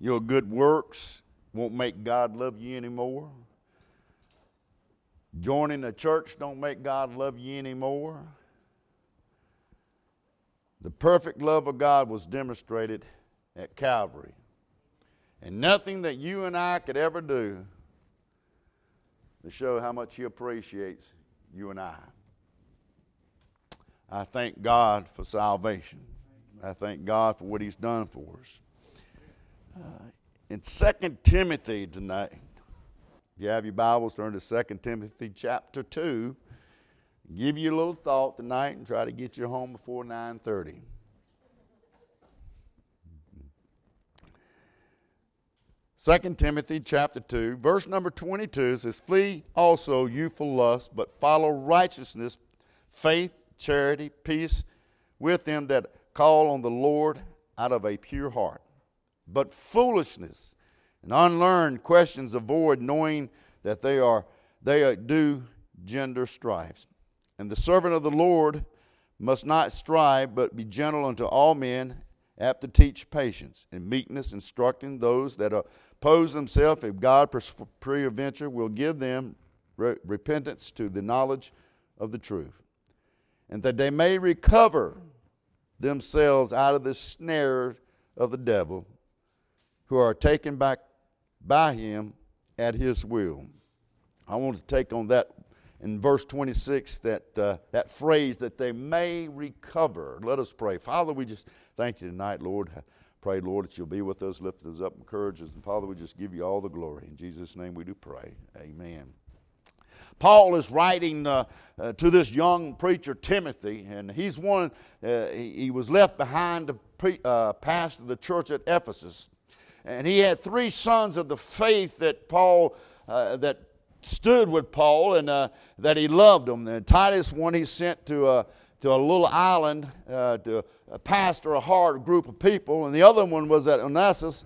your good works won't make God love you anymore. Joining a church don't make God love you anymore. The perfect love of God was demonstrated at Calvary. And nothing that you and I could ever do to show how much He appreciates you and I. I thank God for salvation. I thank God for what He's done for us. In 2 Timothy tonight, if you have your Bibles, turn to 2 Timothy chapter 2. Give you a little thought tonight and try to get you home before 930. Second Timothy chapter 2, verse number 22 says, Flee also youthful lust, but follow righteousness, faith, charity, peace with them that call on the Lord out of a pure heart. But foolishness and unlearned questions avoid, knowing that they are they do gender strifes. And the servant of the Lord must not strive, but be gentle unto all men, apt to teach patience and meekness, instructing those that oppose themselves, if God peradventure will give them re- repentance to the knowledge of the truth, and that they may recover themselves out of the snare of the devil, who are taken back by him at his will. I want to take on that in verse 26 that, uh, that phrase that they may recover. Let us pray. Father, we just thank you tonight, Lord. Pray, Lord, that you'll be with us, lift us up, encourage us. And Father, we just give you all the glory. In Jesus' name we do pray. Amen. Paul is writing uh, uh, to this young preacher, Timothy, and he's one, uh, he, he, was left behind to pre, uh, pastor the church at Ephesus. And he had three sons of the faith that Paul, uh, that stood with Paul and uh, that he loved them. And Titus, one he sent to a, to a little island uh, to pastor a hard group of people. And the other one was that Onesimus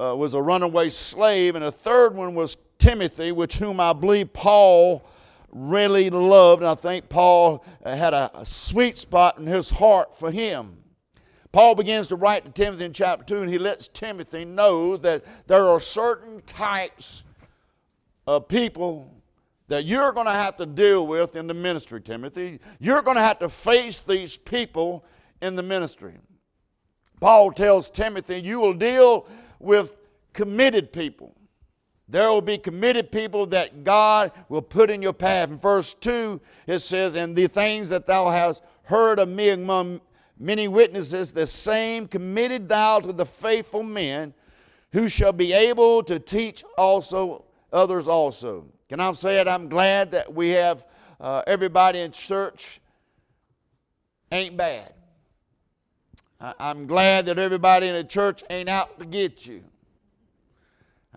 uh, was a runaway slave. And the third one was Timothy, which whom I believe Paul really loved. And I think Paul had a, a sweet spot in his heart for him. Paul begins to write to Timothy in chapter 2, and he lets Timothy know that there are certain types of people that you're going to have to deal with in the ministry, Timothy. You're going to have to face these people in the ministry. Paul tells Timothy, you will deal with committed people. There will be committed people that God will put in your path. In verse 2, it says, And the things that thou hast heard of me among many witnesses, the same committed thou to the faithful men who shall be able to teach also others also. Can I say it? I'm glad that we have uh, everybody in church ain't bad. I, I'm glad that everybody in the church ain't out to get you.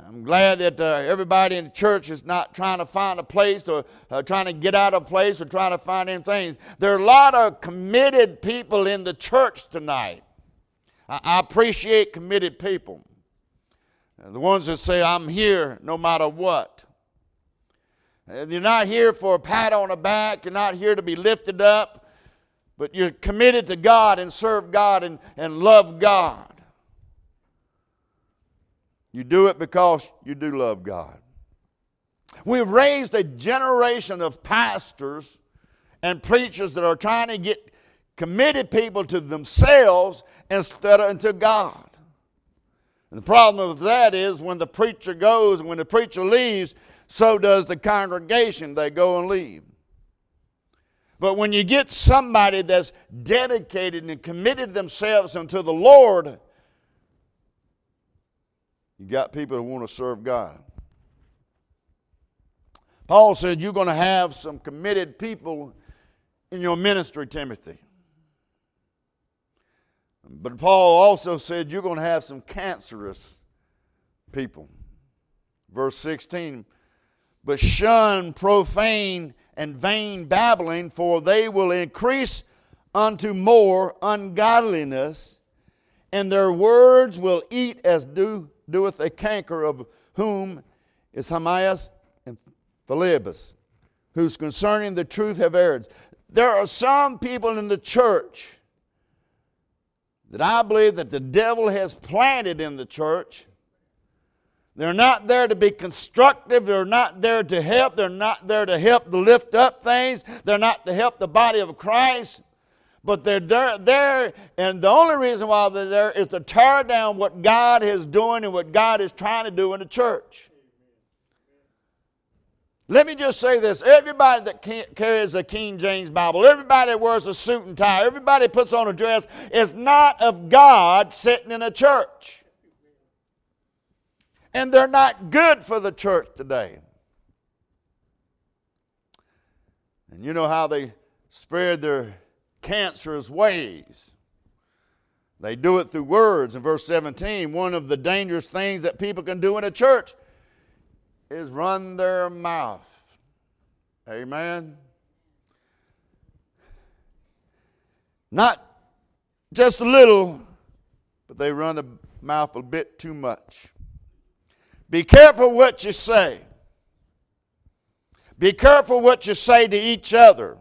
I'm glad that uh, everybody in the church is not trying to find a place or uh, trying to get out of place or trying to find anything. There are a lot of committed people in the church tonight. I, I appreciate committed people. The ones that say, I'm here no matter what. You're not here for a pat on the back. You're not here to be lifted up. But you're committed to God and serve God and, and love God. You do it because you do love God. We've raised a generation of pastors and preachers that are trying to get committed people to themselves instead of to God. And the problem with that is when the preacher goes and when the preacher leaves, so does the congregation. They go and leave. But when you get somebody that's dedicated and committed themselves unto the Lord, you got people who want to serve God. Paul said you're going to have some committed people in your ministry, Timothy. But Paul also said you're going to have some cancerous people. Verse 16, but shun profane and vain babbling, for they will increase unto more ungodliness, and their words will eat as do, doeth a canker, of whom is Hamias and Philetus, whose concerning the truth have erred. There are some people in the church that I believe that the devil has planted in the church They're not there to be constructive. They're not there to help. They're not there to help to lift up things. They're not to help the body of Christ. But they're there, and the only reason why they're there is to tear down what God is doing and what God is trying to do in the church. Let me just say this everybody that carries a King James Bible, everybody that wears a suit and tie, everybody that puts on a dress is not of God sitting in a church. And they're not good for the church today. And you know how they spread their cancerous ways. They do it through words. In verse 17, one of the dangerous things that people can do in a church is run their mouth. Amen. Not just a little, but they run the mouth a bit too much. Be careful what you say. Be careful what you say to each other.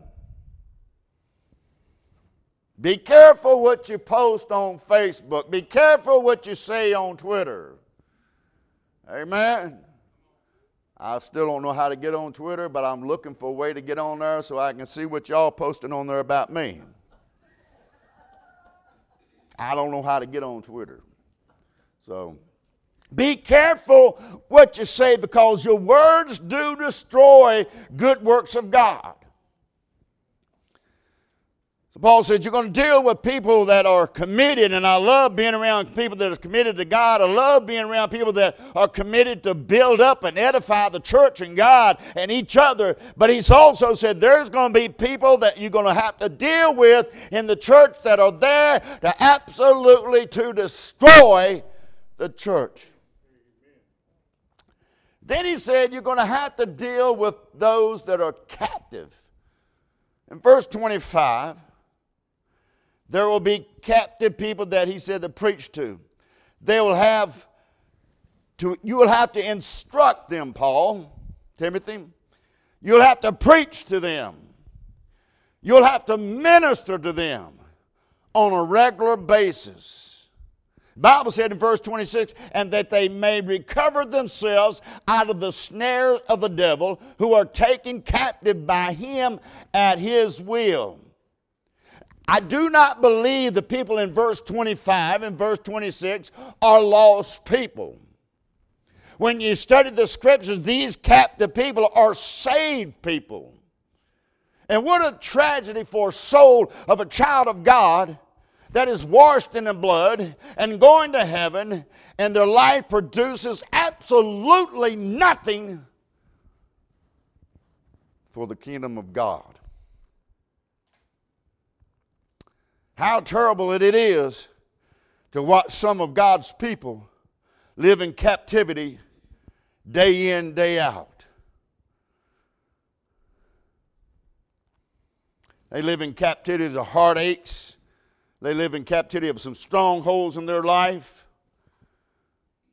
Be careful what you post on Facebook. Be careful what you say on Twitter. Amen. I still don't know how to get on Twitter, but I'm looking for a way to get on there so I can see what y'all posting on there about me. I don't know how to get on Twitter. So be careful what you say because your words do destroy good works of God. Paul said, You're going to deal with people that are committed, and I love being around people that are committed to God. I love being around people that are committed to build up and edify the church and God and each other. But he's also said there's going to be people that you're going to have to deal with in the church that are there to absolutely to destroy the church. Then he said, You're going to have to deal with those that are captive. In verse 25, there will be captive people that he said to preach to. They will have to, you will have to instruct them, Paul, Timothy. You'll have to preach to them. You'll have to minister to them on a regular basis. Bible said in verse 26, and that they may recover themselves out of the snare of the devil, who are taken captive by him at his will. I do not believe the people in verse 25 and verse 26 are lost people. When you study the scriptures, these captive people are saved people. And what a tragedy for a soul of a child of God that is washed in the blood and going to heaven, and their life produces absolutely nothing for the kingdom of God. How terrible it is to watch some of God's people live in captivity day in, day out. They live in captivity of heartaches. They live in captivity of some strongholds in their life.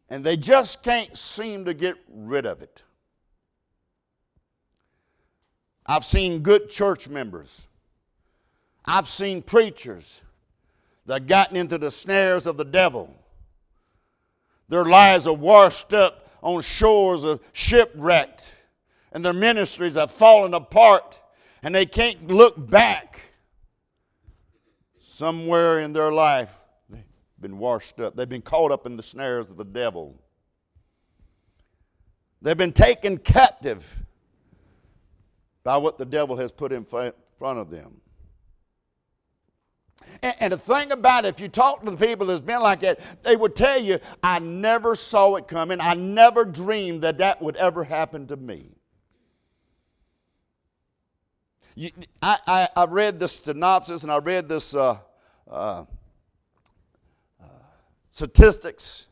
And they just can't seem to get rid of it. I've seen good church members I've seen preachers that gotten into the snares of the devil. Their lives are washed up on shores of shipwrecked, and their ministries have fallen apart, and they can't look back. Somewhere in their life, they've been washed up. They've been caught up in the snares of the devil. They've been taken captive by what the devil has put in front of them. And, and the thing about it, if you talk to the people that's been like that, they would tell you, I never saw it coming. I never dreamed that that would ever happen to me. You, I, I, I, read this synopsis and I read this uh, uh, uh, statistics.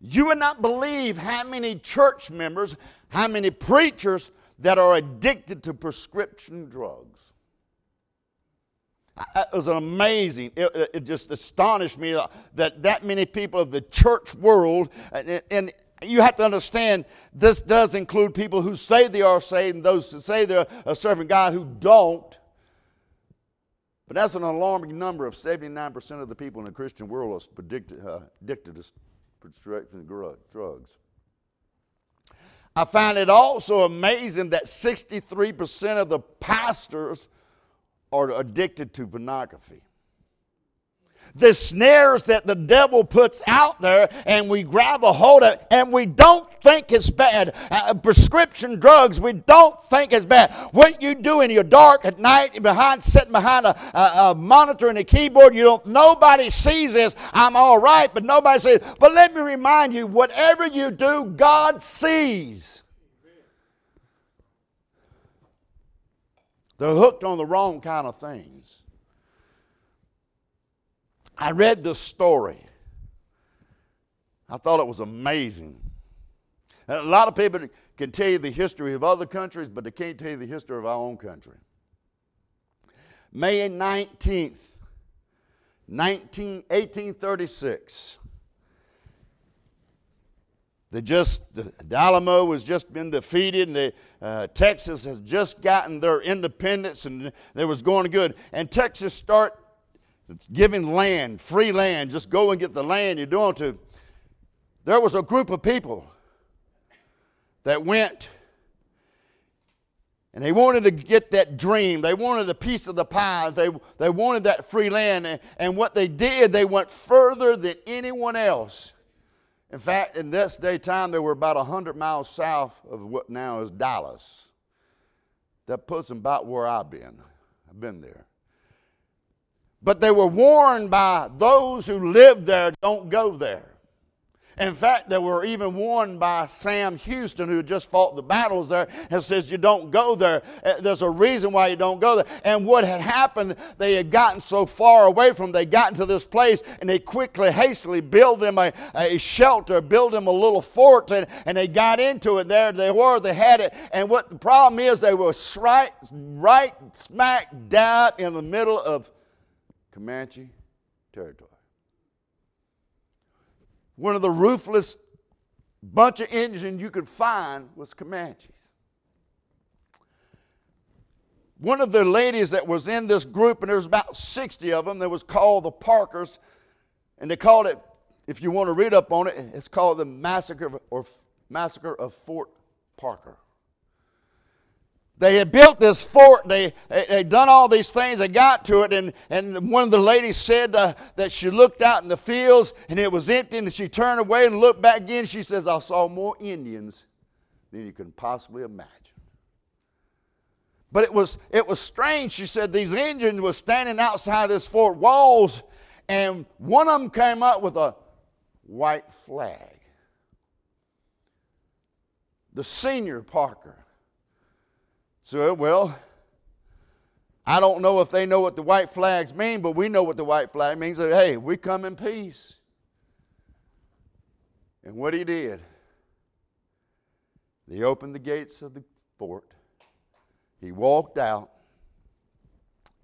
You would not believe how many church members, how many preachers that are addicted to prescription drugs. It was amazing. It, it, just astonished me that that many people of the church world, and, and you have to understand this does include people who say they are saved and those who say they're serving God who don't. But that's an alarming number of 79% of the people in the Christian world are addicted, uh, addicted to drugs. I find it also amazing that 63% of the pastors are addicted to pornography the snares that the devil puts out there and we grab a hold of and we don't think it's bad. Uh, prescription drugs, we don't think it's bad. What you do in your dark at night, behind sitting behind a, a, a monitor and a keyboard, you don't. Nobody sees this. I'm all right, but nobody sees. But let me remind you, whatever you do, God sees. They're hooked on the wrong kind of things. I read this story. I thought it was amazing. And a lot of people can tell you the history of other countries, but they can't tell you the history of our own country. May 19th, 19, 1836. They just the, Alamo has just been defeated, and the, uh, Texas has just gotten their independence, and they was going good. And Texas start giving land, free land, just go and get the land you're doing to. There was a group of people that went and they wanted to get that dream. They wanted a piece of the pie. They, they wanted that free land. And, and what they did, they went further than anyone else. In fact, in this day time, they were about 100 miles south of what now is Dallas. That puts them about where I've been. I've been there. But they were warned by those who lived there don't go there. In fact, they were even warned by Sam Houston, who just fought the battles there, and says, You don't go there. Uh, there's a reason why you don't go there. And what had happened, they had gotten so far away from, they got into this place, and they quickly, hastily built them a, a shelter, built them a little fort, and, and they got into it. There they were, they had it. And what the problem is, they were right, right smack dab in the middle of Comanche territory. One of the ruthless bunch of Indians you could find was Comanches. One of the ladies that was in this group, and there was about 60 of them, that was called the Parkers, and they called it, if you want to read up on it, it's called the Massacre or Massacre of Fort Parker. They had built this fort. They had done all these things. They got to it, and, and one of the ladies said uh, that she looked out in the fields and it was empty, and she turned away and looked back again. She says, I saw more Indians than you can possibly imagine. But it was, it was strange. She said these Indians were standing outside this fort walls, and one of them came up with a white flag. The senior Parker so, well, I don't know if they know what the white flags mean, but we know what the white flag means. That, hey, we come in peace. And what he did, he opened the gates of the fort. He walked out.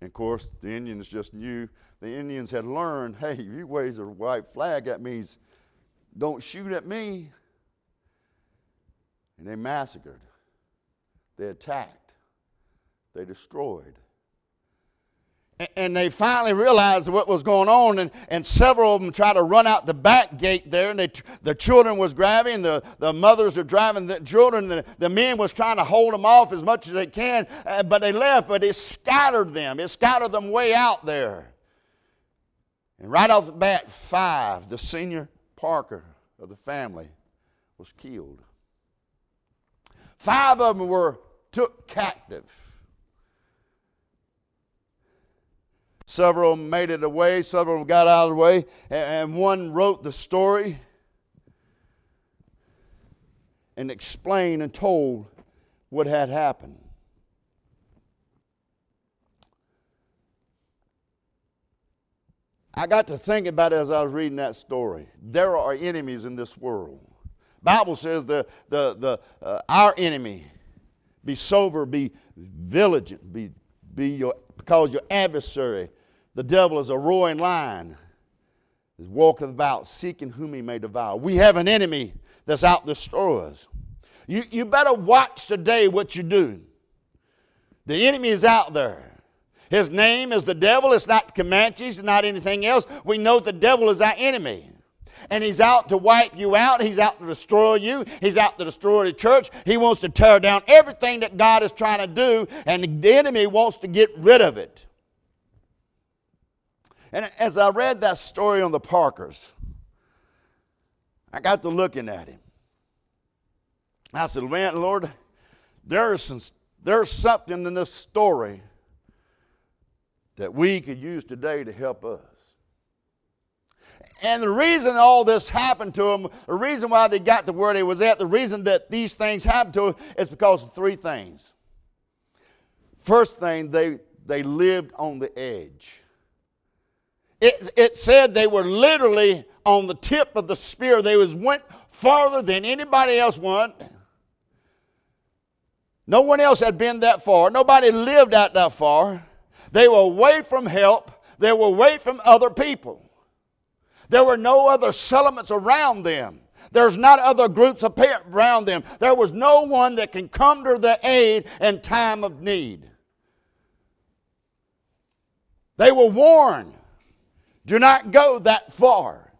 And of course, the Indians just knew. The Indians had learned hey, if you raise a white flag, that means don't shoot at me. And they massacred, they attacked they destroyed. And they finally realized what was going on, and, and several of them tried to run out the back gate there, and they, the children was grabbing, the, the mothers are driving the children, the, the men was trying to hold them off as much as they can, uh, but they left, but it scattered them. It scattered them way out there. And right off the bat, five, the senior Parker of the family, was killed. Five of them were took captive. Several made it away, several got out of the way, and one wrote the story and explained and told what had happened. I got to think about it as I was reading that story. There are enemies in this world. Bible says the, the, the, uh, our enemy, be sober, be vigilant, be, be your, because your adversary the devil is a roaring lion, is walketh about seeking whom he may devour. We have an enemy that's out to destroy us. You, you better watch today what you do. The enemy is out there. His name is the devil. It's not Comanches, it's not anything else. We know the devil is our enemy. and he's out to wipe you out. He's out to destroy you. He's out to destroy the church. He wants to tear down everything that God is trying to do, and the enemy wants to get rid of it. And as I read that story on the Parkers, I got to looking at him. I said, Man, Lord, there's, some, there's something in this story that we could use today to help us. And the reason all this happened to them, the reason why they got to where they was at, the reason that these things happened to them is because of three things. First thing, they, they lived on the edge. It, it said they were literally on the tip of the spear. They was went farther than anybody else went. No one else had been that far. Nobody lived out that far. They were away from help. They were away from other people. There were no other settlements around them. There's not other groups around them. There was no one that can come to their aid in time of need. They were warned do not go that far.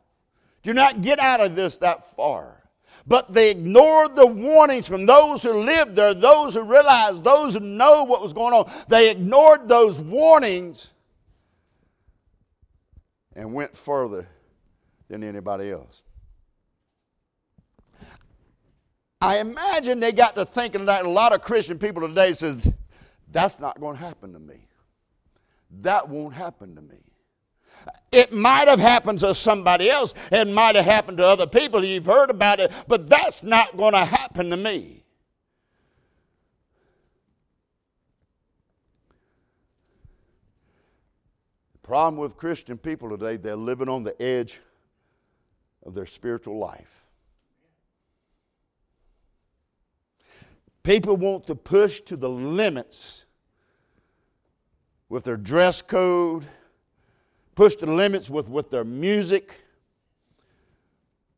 Do not get out of this that far. But they ignored the warnings from those who lived there, those who realized, those who know what was going on. They ignored those warnings and went further than anybody else. I imagine they got to thinking that a lot of Christian people today says, that's not going to happen to me. That won't happen to me. It might have happened to somebody else. It might have happened to other people. You've heard about it, but that's not going to happen to me. The problem with Christian people today, they're living on the edge of their spiritual life. People want to push to the limits with their dress code push the limits with, with their music.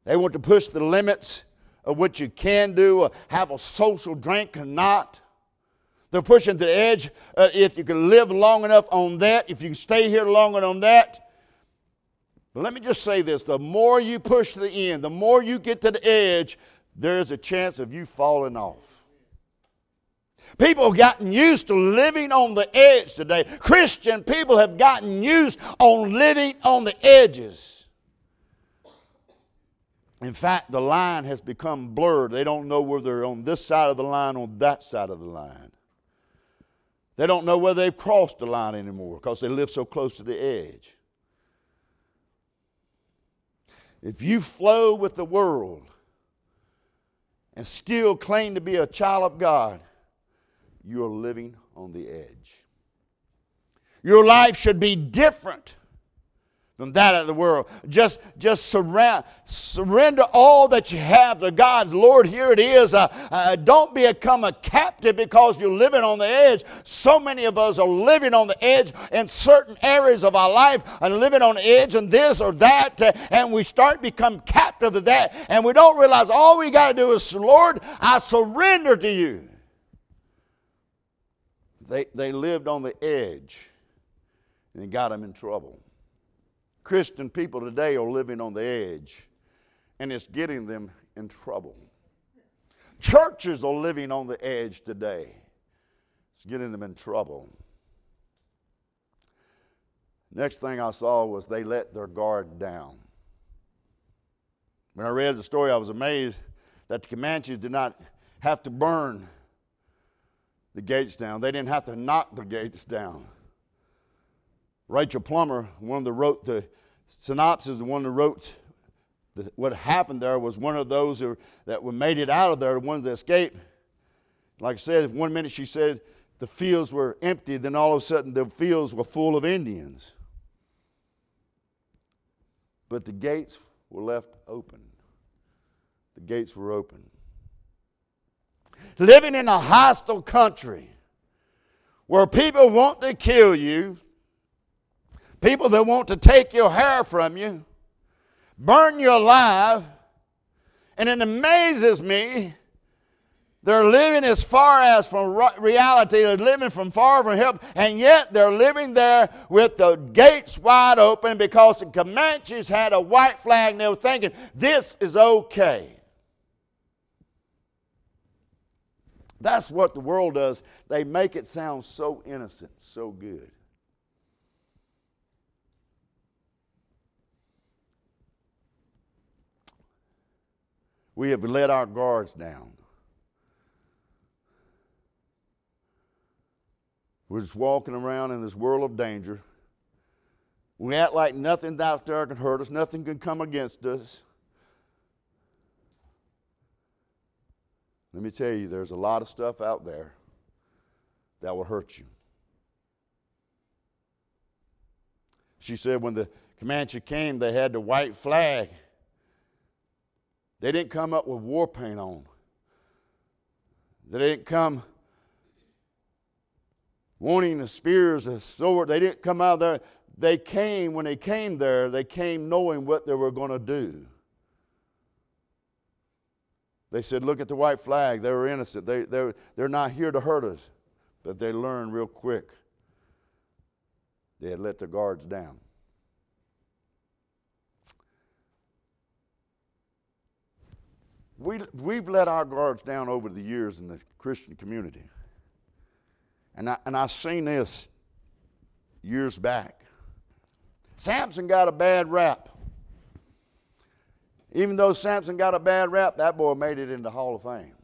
They want to push the limits of what you can do, have a social drink or not. They're pushing to the edge. Uh, if you can live long enough on that, if you can stay here long enough on that. But let me just say this the more you push to the end, the more you get to the edge, there's a chance of you falling off. People have gotten used to living on the edge today. Christian people have gotten used on living on the edges. In fact, the line has become blurred. They don't know whether they're on this side of the line or that side of the line. They don't know whether they've crossed the line anymore because they live so close to the edge. If you flow with the world and still claim to be a child of God, you are living on the edge. Your life should be different than that of the world. Just, just surround, surrender all that you have to God's Lord. Here it is. Uh, uh, don't become a captive because you're living on the edge. So many of us are living on the edge in certain areas of our life and living on the edge and this or that, uh, and we start become captive of that, and we don't realize all we got to do is, Lord, I surrender to you. They, they lived on the edge and it got them in trouble. Christian people today are living on the edge and it's getting them in trouble. Churches are living on the edge today. It's getting them in trouble. Next thing I saw was they let their guard down. When I read the story, I was amazed that the Comanches did not have to burn the gates down. They didn't have to knock the gates down. Rachel Plummer, one of that wrote the synopsis, the one that wrote the, what happened there, was one of those who, that made it out of there, the ones that escaped. Like I said, one minute she said the fields were empty, then all of a sudden the fields were full of Indians. But the gates were left open. The gates were open living in a hostile country where people want to kill you, people that want to take your hair from you, burn you alive, and it amazes me They're living as far as from reality. They're living from far from help, and yet they're living there with the gates wide open because the Comanches had a white flag and they were thinking, this is okay. That's what the world does. They make it sound so innocent, so good. We have let our guards down. We're just walking around in this world of danger. We act like nothing out there can hurt us, nothing can come against us. Let me tell you, there's a lot of stuff out there that will hurt you. She said when the Comanche came, they had the white flag. They didn't come up with war paint on. They didn't come wanting the spears, the sword. They didn't come out there. They came, when they came there, they came knowing what they were going to do. They said, Look at the white flag. They were innocent. They, they're, they're not here to hurt us. But they learned real quick they had let the guards down. We, we've let our guards down over the years in the Christian community. And, I, and I've seen this years back. Samson got a bad rap. Even though Samson got a bad rap, that boy made it into Hall of Fame.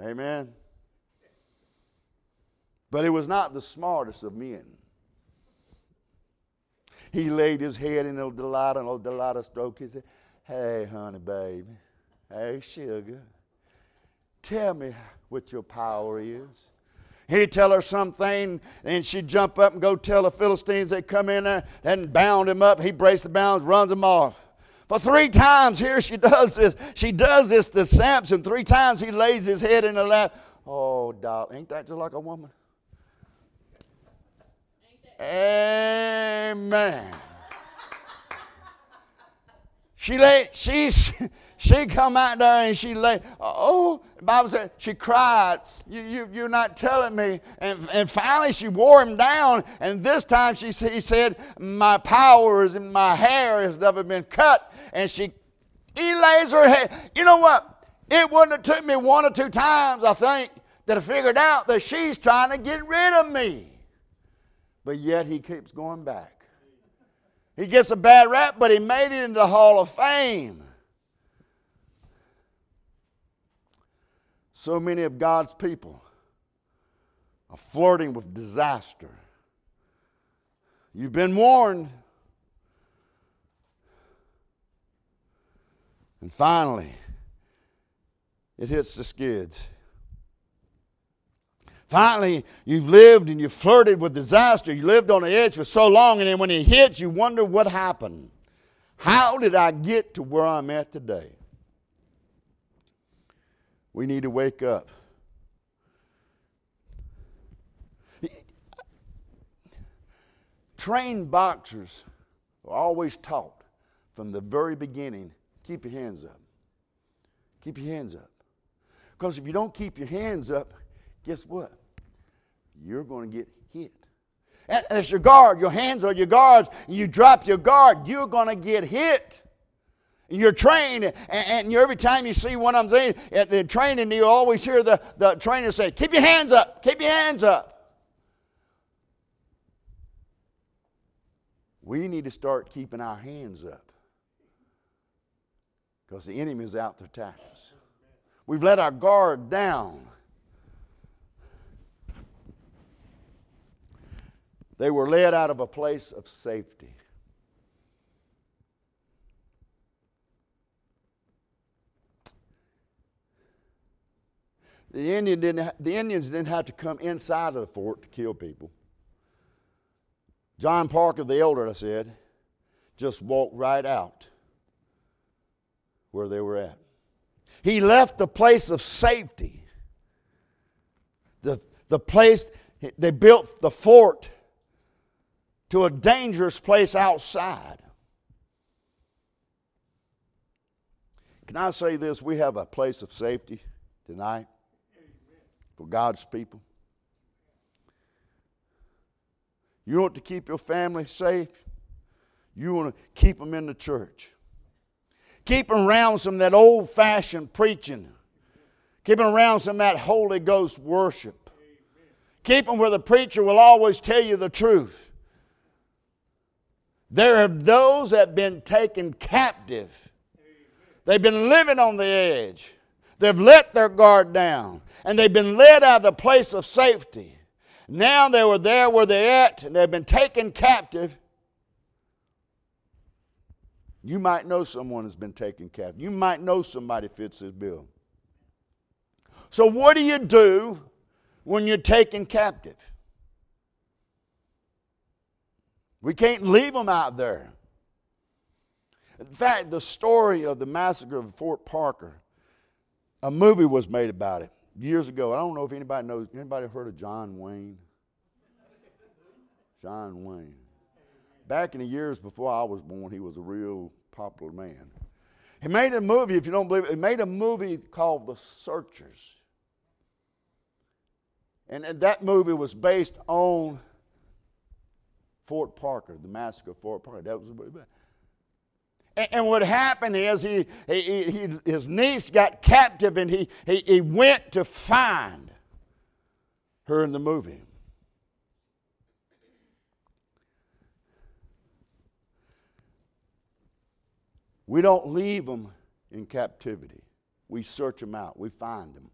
Amen. But he was not the smartest of men. He laid his head in old Delilah, and old Delilah stroked his head. Hey, honey, baby. Hey, sugar. Tell me what your power is. He'd tell her something, and she'd jump up and go tell the Philistines they come in there and bound him up. He breaks the bounds, runs them off. For three times here she does this. She does this to Samson. Three times he lays his head in the lap. Oh, doll, ain't that just like a woman? Amen. She lay, she's she come out there and she lay, oh, the Bible said she cried. You, you, you're not telling me. And, and finally she wore him down. And this time she he said, my powers and my hair has never been cut. And she, he lays her head. You know what? It wouldn't have took me one or two times, I think, that I figured out that she's trying to get rid of me. But yet he keeps going back. He gets a bad rap, but he made it into the Hall of Fame. So many of God's people are flirting with disaster. You've been warned. And finally, it hits the skids. Finally, you've lived and you've flirted with disaster. You lived on the edge for so long, and then when it hits, you wonder what happened. How did I get to where I'm at today? We need to wake up. Trained boxers are always taught from the very beginning keep your hands up. Keep your hands up. Because if you don't keep your hands up, guess what? You're going to get hit. As your guard, your hands are your guards, and you drop your guard, you're going to get hit. You're trained, and, and every time you see one of them at the training, you always hear the, the trainer say, Keep your hands up, keep your hands up. We need to start keeping our hands up because the enemy is out to attack us. We've let our guard down. They were led out of a place of safety. The, Indian didn't, the Indians didn't have to come inside of the fort to kill people. John Parker, the elder, I said, just walked right out where they were at. He left the place of safety, the, the place, they built the fort to a dangerous place outside. Can I say this? We have a place of safety tonight. for God's people. You want to keep your family safe? You want to keep them in the church. Keep them around some of that old fashioned preaching. Keep them around some of that Holy Ghost worship. Keep them where the preacher will always tell you the truth. There are those that have been taken captive. They've been living on the edge. They've let their guard down. And they've been led out of the place of safety. Now they were there where they're at, and they've been taken captive. You might know someone has been taken captive. You might know somebody fits this bill. So, what do you do when you're taken captive? We can't leave them out there. In fact, the story of the massacre of Fort Parker, a movie was made about it years ago. I don't know if anybody knows. Anybody heard of John Wayne? John Wayne. Back in the years before I was born, he was a real popular man. He made a movie, if you don't believe it, he made a movie called The Searchers. And that movie was based on Fort Parker, the massacre of Fort Parker. That was and what happened is he, he, he, his niece got captive and he, he, he went to find her in the movie. We don't leave them in captivity. We search them out, we find them.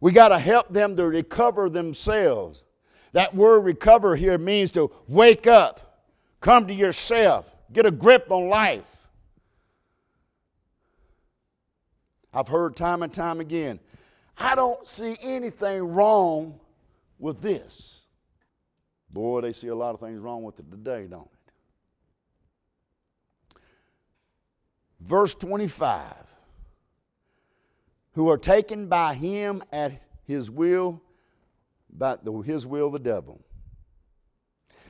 We got to help them to recover themselves. That word recover here means to wake up, come to yourself, get a grip on life. I've heard time and time again, I don't see anything wrong with this. Boy, they see a lot of things wrong with it today, don't they? Verse 25 who are taken by him at his will, by the, his will, the devil.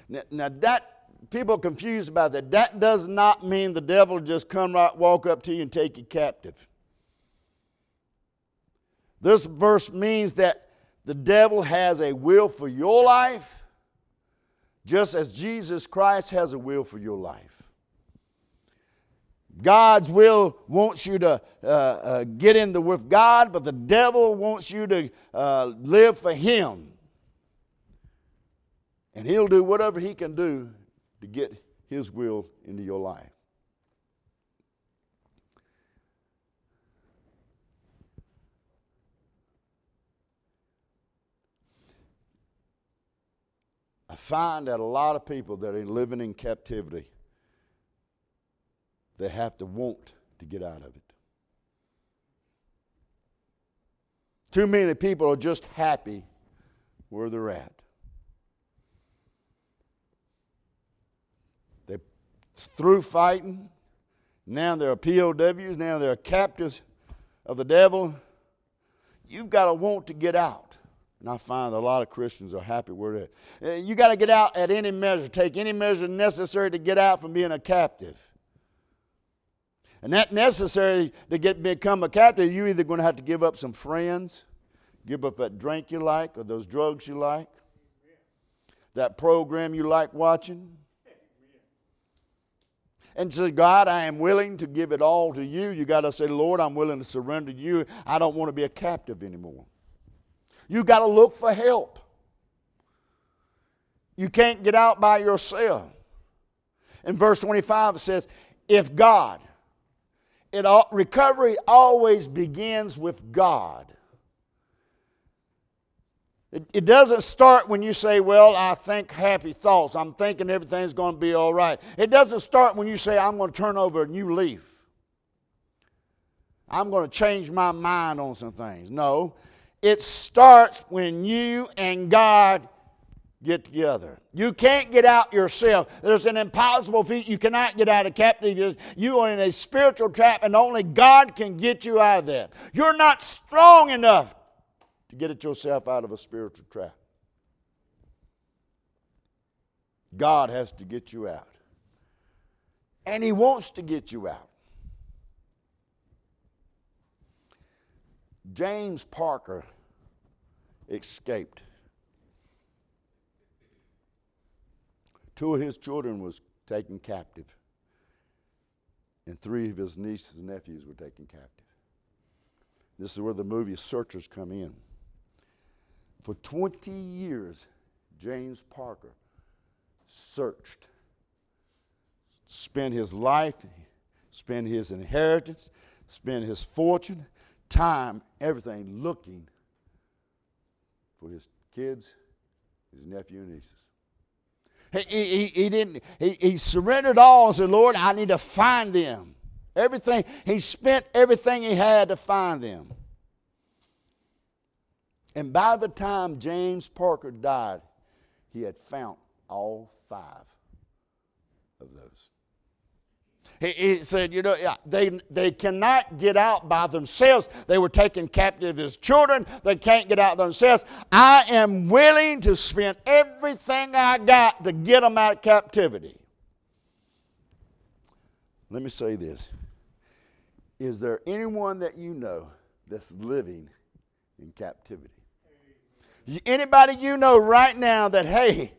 Now, now, that people are confused about that. That does not mean the devil just come right, walk up to you and take you captive. This verse means that the devil has a will for your life, just as Jesus Christ has a will for your life. God's will wants you to uh, uh, get in the with God, but the devil wants you to uh, live for him. And he'll do whatever he can do to get his will into your life. I find that a lot of people that are living in captivity they have to want to get out of it. Too many people are just happy where they're at. Through fighting. Now they're POWs. Now they're captives of the devil. You've got to want to get out. And I find a lot of Christians are happy where they're at. Eh, you got to get out at any measure, take any measure necessary to get out from being a captive. And that necessary to get become a captive, you're either going to have to give up some friends, give up that drink you like, or those drugs you like, that program you like watching. And say, God, I am willing to give it all to you. You got to say, Lord, I'm willing to surrender to you. I don't want to be a captive anymore. You got to look for help. You can't get out by yourself. In verse 25, it says, If God, it all, recovery always begins with God. It, it doesn't start when you say, Well, I think happy thoughts. I'm thinking everything's going to be all right. It doesn't start when you say, I'm going to turn over a new leaf. I'm going to change my mind on some things. No, it starts when you and God get together. You can't get out yourself. There's an impossible feat. You cannot get out of captivity. You are in a spiritual trap, and only God can get you out of that. You're not strong enough to get it yourself out of a spiritual trap. God has to get you out. And He wants to get you out. James Parker escaped. Two of his children was taken captive, and three of his nieces and nephews were taken captive. This is where the movie Searchers come in. For 20 years, James Parker searched, spent his life, spent his inheritance, spent his fortune, time, everything looking for his kids, his nephew and nieces. He, he, he, didn't, he, he surrendered all and said, Lord, I need to find them. Everything, he spent everything he had to find them. And by the time James Parker died, he had found all five of those. He, he, said, you know, they, they cannot get out by themselves. They were taken captive as children. They can't get out themselves. I am willing to spend everything I got to get them out of captivity. Let me say this. Is there anyone that you know that's living in captivity? Anybody you know right now that, hey,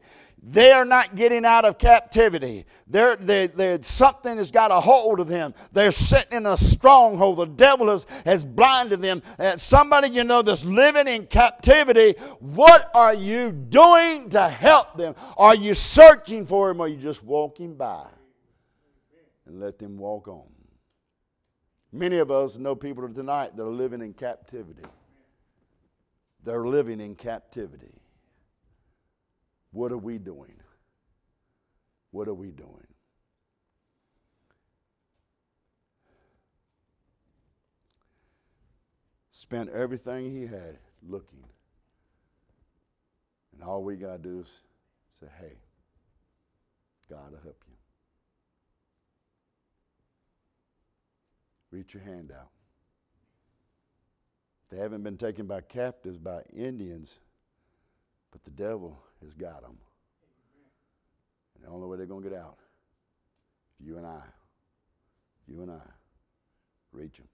they are not getting out of captivity. They're, they, they, something has got a hold of them. They're sitting in a stronghold. The devil has, has blinded them. And somebody you know that's living in captivity, what are you doing to help them? Are you searching for them or are you just walking by and let them walk on? Many of us know people tonight that are living in captivity. They're living in captivity. What are we doing? What are we doing? Spent everything he had looking. And all we got to do is say, hey, God will help you. Reach your hand out. They haven't been taken by captives by Indians, but the devil has got them. And the only way they're going to get out, you and I, you and I, reach them.